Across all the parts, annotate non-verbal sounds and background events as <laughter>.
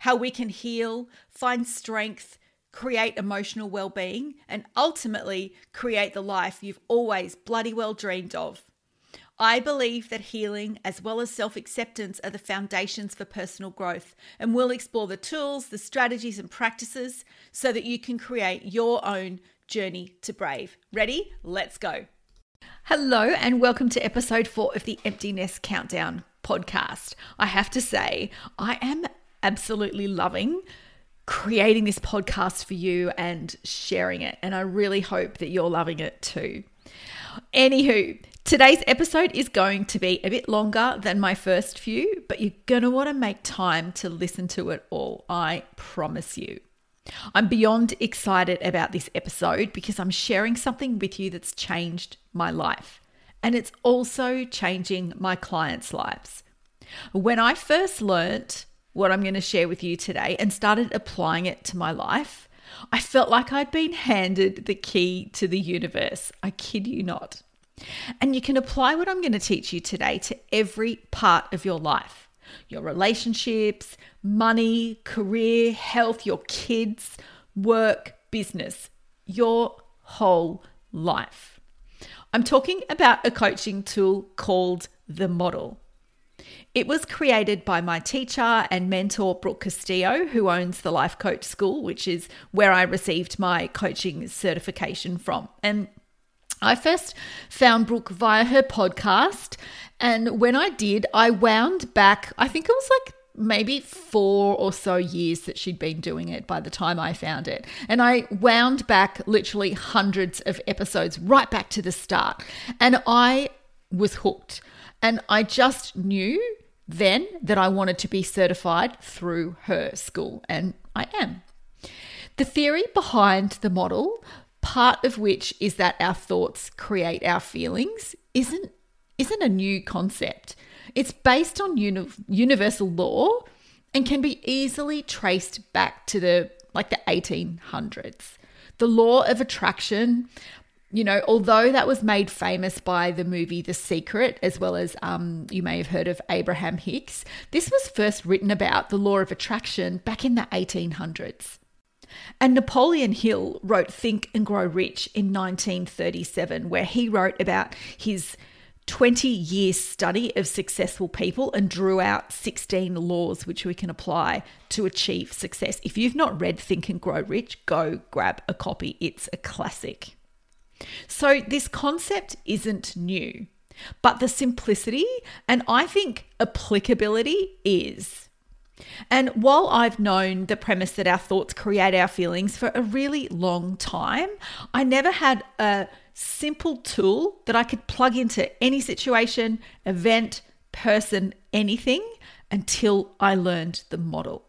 how we can heal, find strength, create emotional well being, and ultimately create the life you've always bloody well dreamed of. I believe that healing as well as self acceptance are the foundations for personal growth, and we'll explore the tools, the strategies, and practices so that you can create your own journey to brave. Ready? Let's go. Hello, and welcome to episode four of the Emptiness Countdown podcast. I have to say, I am absolutely loving creating this podcast for you and sharing it. And I really hope that you're loving it too. Anywho, today's episode is going to be a bit longer than my first few, but you're going to want to make time to listen to it all. I promise you. I'm beyond excited about this episode because I'm sharing something with you that's changed my life. And it's also changing my clients' lives. When I first learnt what I'm going to share with you today and started applying it to my life, I felt like I'd been handed the key to the universe. I kid you not. And you can apply what I'm going to teach you today to every part of your life your relationships, money, career, health, your kids, work, business, your whole life. I'm talking about a coaching tool called the model. It was created by my teacher and mentor, Brooke Castillo, who owns the Life Coach School, which is where I received my coaching certification from. And I first found Brooke via her podcast. And when I did, I wound back, I think it was like maybe four or so years that she'd been doing it by the time I found it. And I wound back literally hundreds of episodes right back to the start. And I was hooked. And I just knew then that I wanted to be certified through her school, and I am. The theory behind the model, part of which is that our thoughts create our feelings, isn't isn't a new concept. It's based on uni- universal law and can be easily traced back to the like the 1800s. The law of attraction you know, although that was made famous by the movie The Secret, as well as um, you may have heard of Abraham Hicks, this was first written about the law of attraction back in the 1800s. And Napoleon Hill wrote Think and Grow Rich in 1937, where he wrote about his 20 year study of successful people and drew out 16 laws which we can apply to achieve success. If you've not read Think and Grow Rich, go grab a copy. It's a classic. So, this concept isn't new, but the simplicity and I think applicability is. And while I've known the premise that our thoughts create our feelings for a really long time, I never had a simple tool that I could plug into any situation, event, person, anything until I learned the model.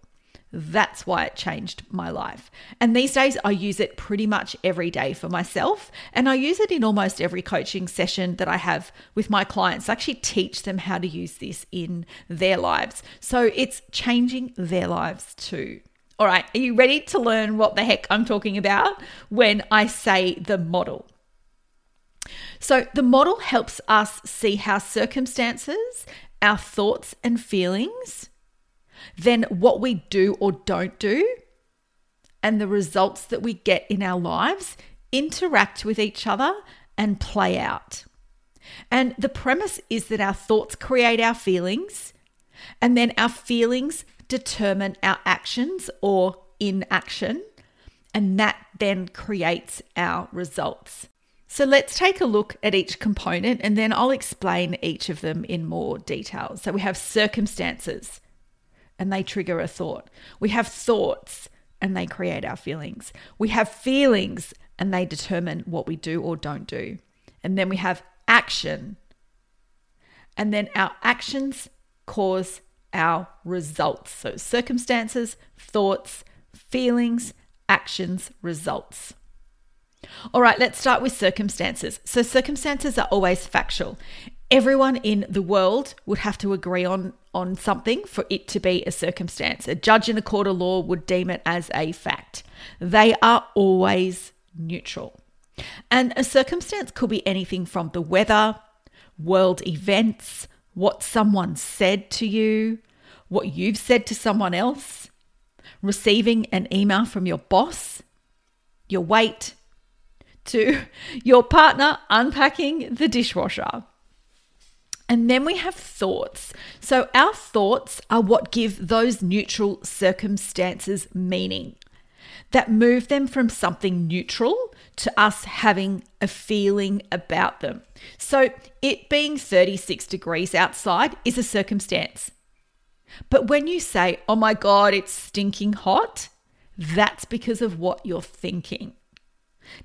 That's why it changed my life. And these days, I use it pretty much every day for myself. And I use it in almost every coaching session that I have with my clients. I actually teach them how to use this in their lives. So it's changing their lives too. All right, are you ready to learn what the heck I'm talking about when I say the model? So, the model helps us see how circumstances, our thoughts and feelings, then what we do or don't do and the results that we get in our lives interact with each other and play out. And the premise is that our thoughts create our feelings, and then our feelings determine our actions or inaction, and that then creates our results. So let's take a look at each component and then I'll explain each of them in more detail. So we have circumstances and they trigger a thought. We have thoughts and they create our feelings. We have feelings and they determine what we do or don't do. And then we have action. And then our actions cause our results. So circumstances, thoughts, feelings, actions, results. All right, let's start with circumstances. So, circumstances are always factual. Everyone in the world would have to agree on, on something for it to be a circumstance. A judge in a court of law would deem it as a fact. They are always neutral. And a circumstance could be anything from the weather, world events, what someone said to you, what you've said to someone else, receiving an email from your boss, your weight, to your partner unpacking the dishwasher. And then we have thoughts. So, our thoughts are what give those neutral circumstances meaning, that move them from something neutral to us having a feeling about them. So, it being 36 degrees outside is a circumstance. But when you say, oh my God, it's stinking hot, that's because of what you're thinking.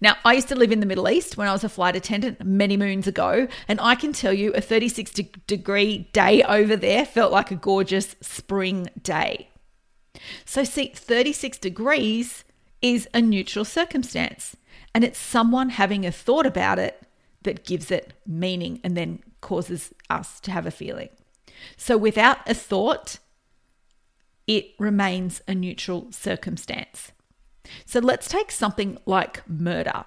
Now, I used to live in the Middle East when I was a flight attendant many moons ago, and I can tell you a 36 degree day over there felt like a gorgeous spring day. So, see, 36 degrees is a neutral circumstance, and it's someone having a thought about it that gives it meaning and then causes us to have a feeling. So, without a thought, it remains a neutral circumstance. So let's take something like murder.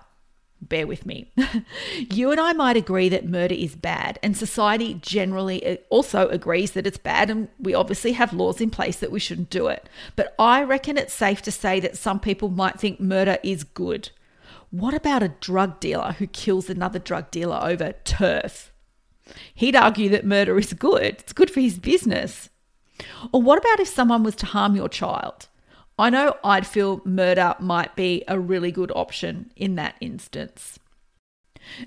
Bear with me. <laughs> you and I might agree that murder is bad, and society generally uh, also agrees that it's bad, and we obviously have laws in place that we shouldn't do it. But I reckon it's safe to say that some people might think murder is good. What about a drug dealer who kills another drug dealer over turf? He'd argue that murder is good, it's good for his business. Or what about if someone was to harm your child? I know I'd feel murder might be a really good option in that instance.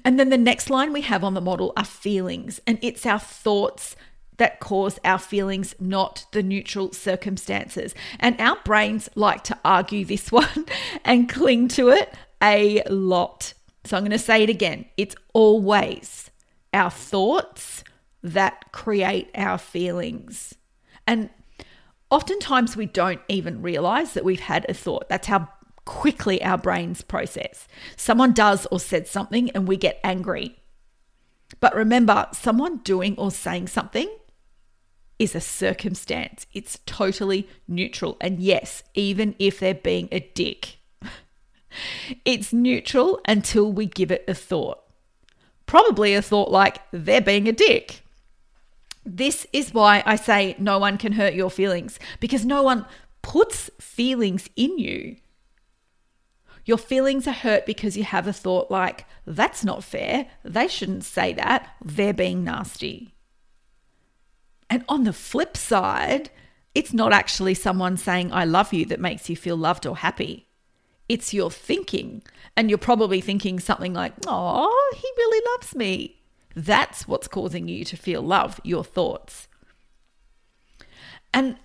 And then the next line we have on the model are feelings, and it's our thoughts that cause our feelings, not the neutral circumstances. And our brains like to argue this <laughs> one and cling to it a lot. So I'm going to say it again it's always our thoughts that create our feelings. And Oftentimes, we don't even realize that we've had a thought. That's how quickly our brains process. Someone does or said something and we get angry. But remember, someone doing or saying something is a circumstance, it's totally neutral. And yes, even if they're being a dick, <laughs> it's neutral until we give it a thought. Probably a thought like, they're being a dick. This is why I say no one can hurt your feelings because no one puts feelings in you. Your feelings are hurt because you have a thought like, that's not fair. They shouldn't say that. They're being nasty. And on the flip side, it's not actually someone saying, I love you that makes you feel loved or happy. It's your thinking. And you're probably thinking something like, oh, he really loves me. That's what's causing you to feel love, your thoughts. And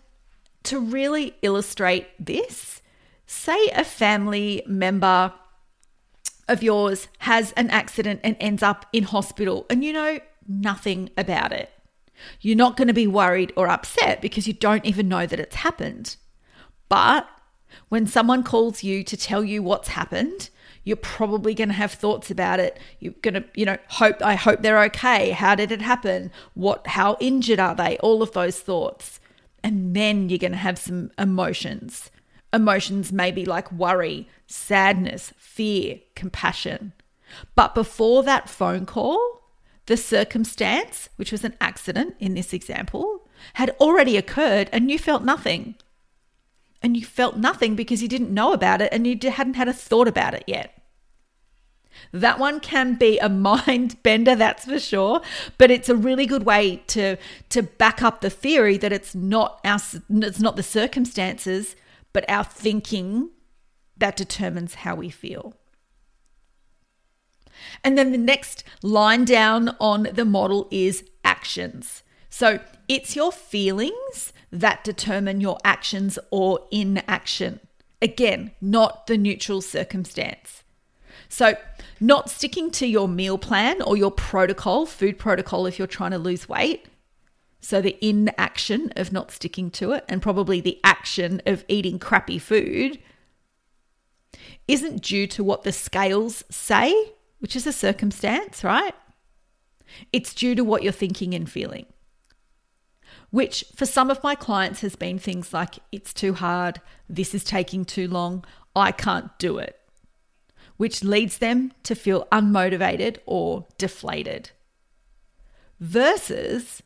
to really illustrate this, say a family member of yours has an accident and ends up in hospital and you know nothing about it. You're not going to be worried or upset because you don't even know that it's happened. But when someone calls you to tell you what's happened, you're probably going to have thoughts about it. You're going to, you know, hope, I hope they're okay. How did it happen? What, how injured are they? All of those thoughts. And then you're going to have some emotions. Emotions maybe like worry, sadness, fear, compassion. But before that phone call, the circumstance, which was an accident in this example, had already occurred and you felt nothing and you felt nothing because you didn't know about it and you hadn't had a thought about it yet. That one can be a <laughs> mind bender, that's for sure, but it's a really good way to to back up the theory that it's not our it's not the circumstances, but our thinking that determines how we feel. And then the next line down on the model is actions. So it's your feelings that determine your actions or inaction. Again, not the neutral circumstance. So, not sticking to your meal plan or your protocol, food protocol, if you're trying to lose weight. So, the inaction of not sticking to it, and probably the action of eating crappy food, isn't due to what the scales say, which is a circumstance, right? It's due to what you're thinking and feeling, which for some of my clients has been things like, it's too hard, this is taking too long, I can't do it, which leads them to feel unmotivated or deflated. Versus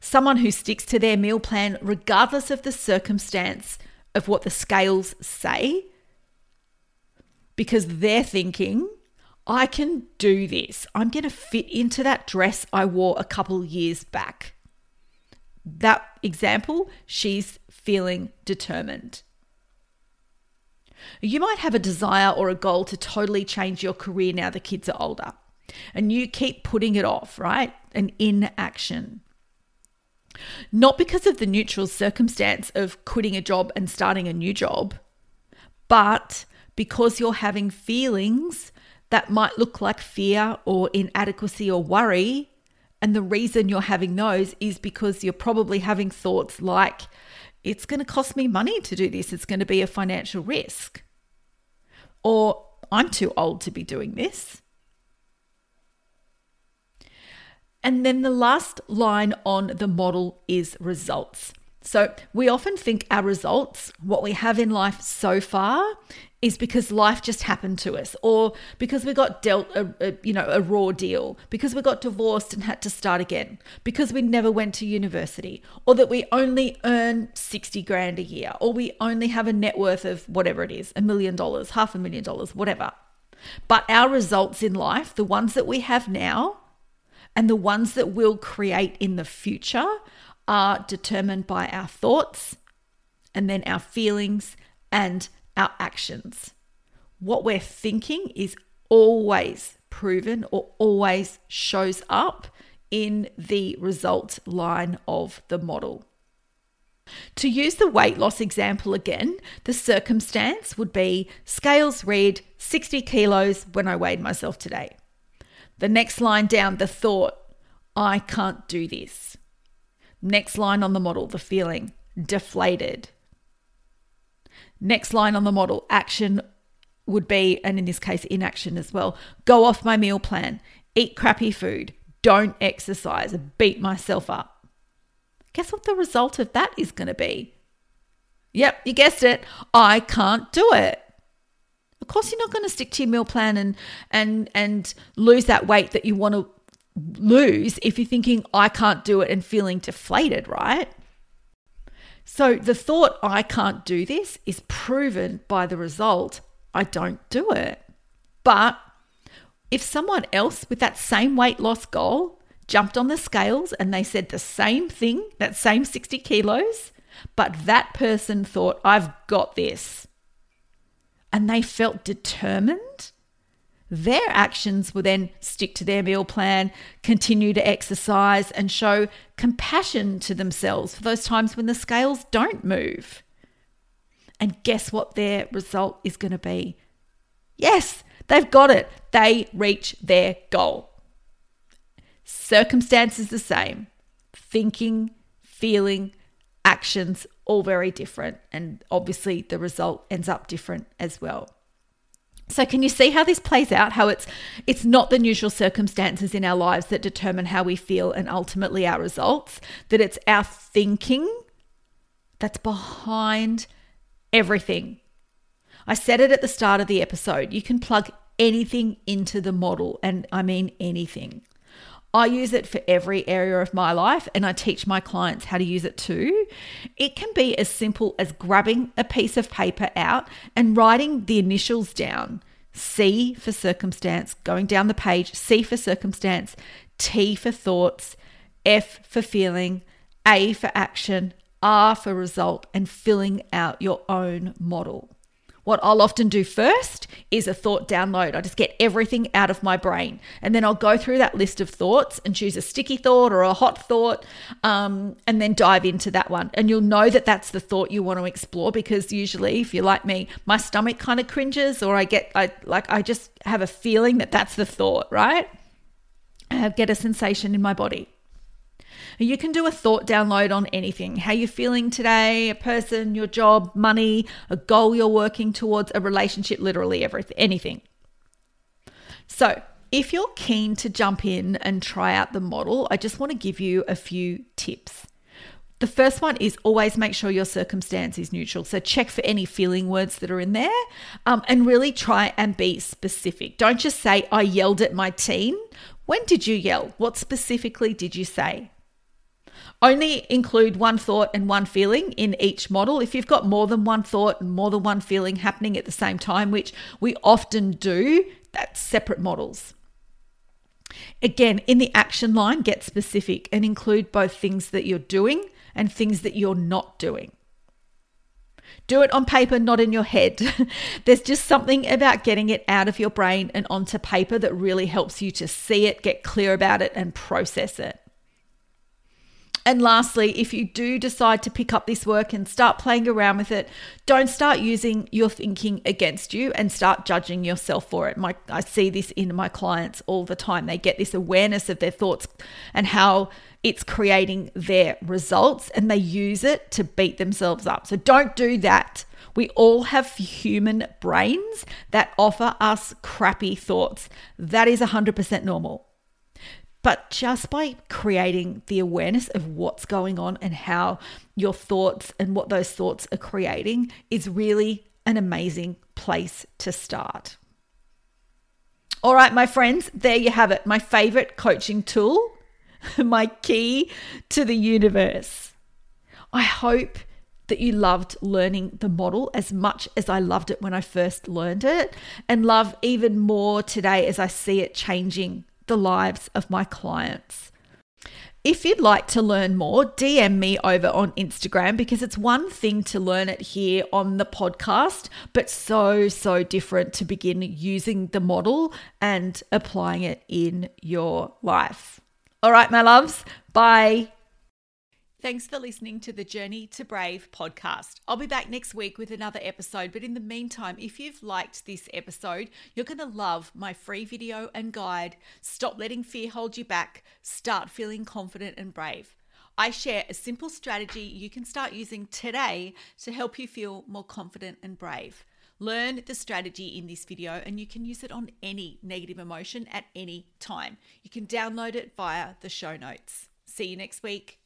someone who sticks to their meal plan regardless of the circumstance of what the scales say, because they're thinking, I can do this. I'm going to fit into that dress I wore a couple years back. That example, she's feeling determined. You might have a desire or a goal to totally change your career now the kids are older, and you keep putting it off, right? An inaction. Not because of the neutral circumstance of quitting a job and starting a new job, but because you're having feelings that might look like fear or inadequacy or worry. And the reason you're having those is because you're probably having thoughts like, it's going to cost me money to do this, it's going to be a financial risk. Or I'm too old to be doing this. And then the last line on the model is results. So we often think our results, what we have in life so far, is because life just happened to us, or because we got dealt a, a, you know a raw deal, because we got divorced and had to start again, because we never went to university, or that we only earn sixty grand a year, or we only have a net worth of whatever it is, a million dollars, half a million dollars, whatever. But our results in life, the ones that we have now, and the ones that we'll create in the future are determined by our thoughts and then our feelings and our actions. What we're thinking is always proven or always shows up in the result line of the model. To use the weight loss example again, the circumstance would be scales read 60 kilos when I weighed myself today. The next line down, the thought, I can't do this. Next line on the model, the feeling deflated. Next line on the model, action would be, and in this case, inaction as well go off my meal plan, eat crappy food, don't exercise, beat myself up. Guess what the result of that is going to be? Yep, you guessed it. I can't do it. Of course, you're not going to stick to your meal plan and and and lose that weight that you want to lose if you're thinking, I can't do it and feeling deflated, right? So the thought, I can't do this, is proven by the result, I don't do it. But if someone else with that same weight loss goal jumped on the scales and they said the same thing, that same 60 kilos, but that person thought, I've got this, and they felt determined their actions will then stick to their meal plan, continue to exercise, and show compassion to themselves for those times when the scales don't move. And guess what their result is going to be? Yes, they've got it. They reach their goal. Circumstances the same, thinking, feeling, actions all very different. And obviously, the result ends up different as well. So can you see how this plays out how it's it's not the usual circumstances in our lives that determine how we feel and ultimately our results that it's our thinking that's behind everything. I said it at the start of the episode. You can plug anything into the model and I mean anything. I use it for every area of my life and I teach my clients how to use it too. It can be as simple as grabbing a piece of paper out and writing the initials down. C for circumstance, going down the page, C for circumstance, T for thoughts, F for feeling, A for action, R for result, and filling out your own model. What I'll often do first is a thought download. I just get everything out of my brain. And then I'll go through that list of thoughts and choose a sticky thought or a hot thought um, and then dive into that one. And you'll know that that's the thought you want to explore because usually, if you're like me, my stomach kind of cringes or I get, I like, I just have a feeling that that's the thought, right? I get a sensation in my body. You can do a thought download on anything how you're feeling today, a person, your job, money, a goal you're working towards, a relationship, literally everything, anything. So, if you're keen to jump in and try out the model, I just want to give you a few tips. The first one is always make sure your circumstance is neutral. So check for any feeling words that are in there um, and really try and be specific. Don't just say, I yelled at my teen. When did you yell? What specifically did you say? Only include one thought and one feeling in each model. If you've got more than one thought and more than one feeling happening at the same time, which we often do, that's separate models. Again, in the action line, get specific and include both things that you're doing and things that you're not doing. Do it on paper, not in your head. <laughs> There's just something about getting it out of your brain and onto paper that really helps you to see it, get clear about it, and process it. And lastly, if you do decide to pick up this work and start playing around with it, don't start using your thinking against you and start judging yourself for it. My, I see this in my clients all the time. They get this awareness of their thoughts and how it's creating their results and they use it to beat themselves up. So don't do that. We all have human brains that offer us crappy thoughts. That is 100% normal. But just by creating the awareness of what's going on and how your thoughts and what those thoughts are creating is really an amazing place to start. All right, my friends, there you have it. My favorite coaching tool <laughs> my key to the universe. I hope that you loved learning the model as much as I loved it when I first learned it, and love even more today as I see it changing the lives of my clients. If you'd like to learn more, DM me over on Instagram because it's one thing to learn it here on the podcast, but so, so different to begin using the model and applying it in your life. All right, my loves, bye. Thanks for listening to the Journey to Brave podcast. I'll be back next week with another episode, but in the meantime, if you've liked this episode, you're going to love my free video and guide Stop Letting Fear Hold You Back, Start Feeling Confident and Brave. I share a simple strategy you can start using today to help you feel more confident and brave. Learn the strategy in this video and you can use it on any negative emotion at any time. You can download it via the show notes. See you next week.